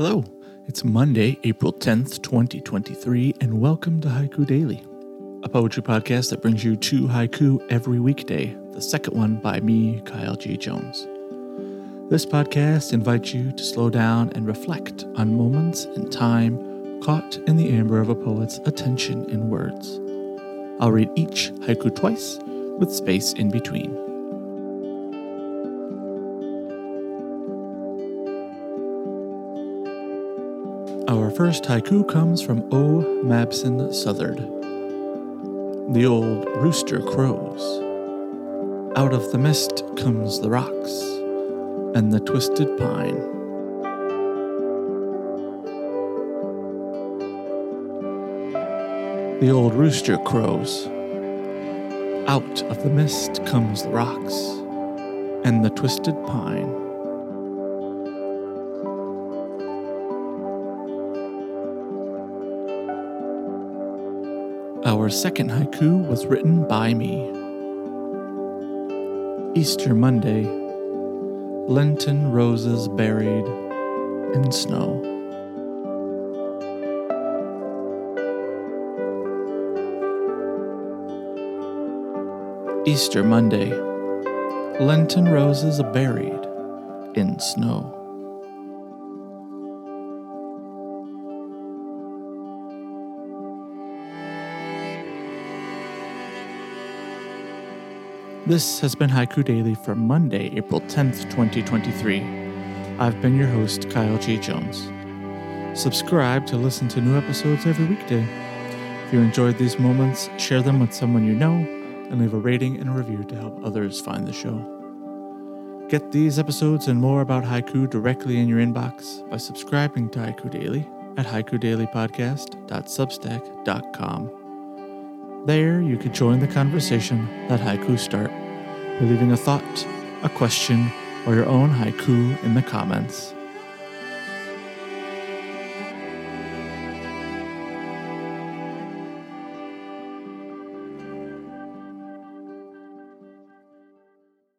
Hello, it's Monday, April 10th, 2023, and welcome to Haiku Daily, a poetry podcast that brings you two haiku every weekday, the second one by me, Kyle G. Jones. This podcast invites you to slow down and reflect on moments in time caught in the amber of a poet's attention in words. I'll read each haiku twice with space in between. Our first haiku comes from O. Mabson Southard. The old rooster crows. Out of the mist comes the rocks and the twisted pine. The old rooster crows. Out of the mist comes the rocks and the twisted pine. Our second haiku was written by me. Easter Monday, Lenten roses buried in snow. Easter Monday, Lenten roses buried in snow. This has been Haiku Daily for Monday, April 10th, 2023. I've been your host, Kyle G. Jones. Subscribe to listen to new episodes every weekday. If you enjoyed these moments, share them with someone you know and leave a rating and a review to help others find the show. Get these episodes and more about haiku directly in your inbox by subscribing to Haiku Daily at haikudailypodcast.substack.com. There, you could join the conversation that haiku start by leaving a thought, a question, or your own haiku in the comments.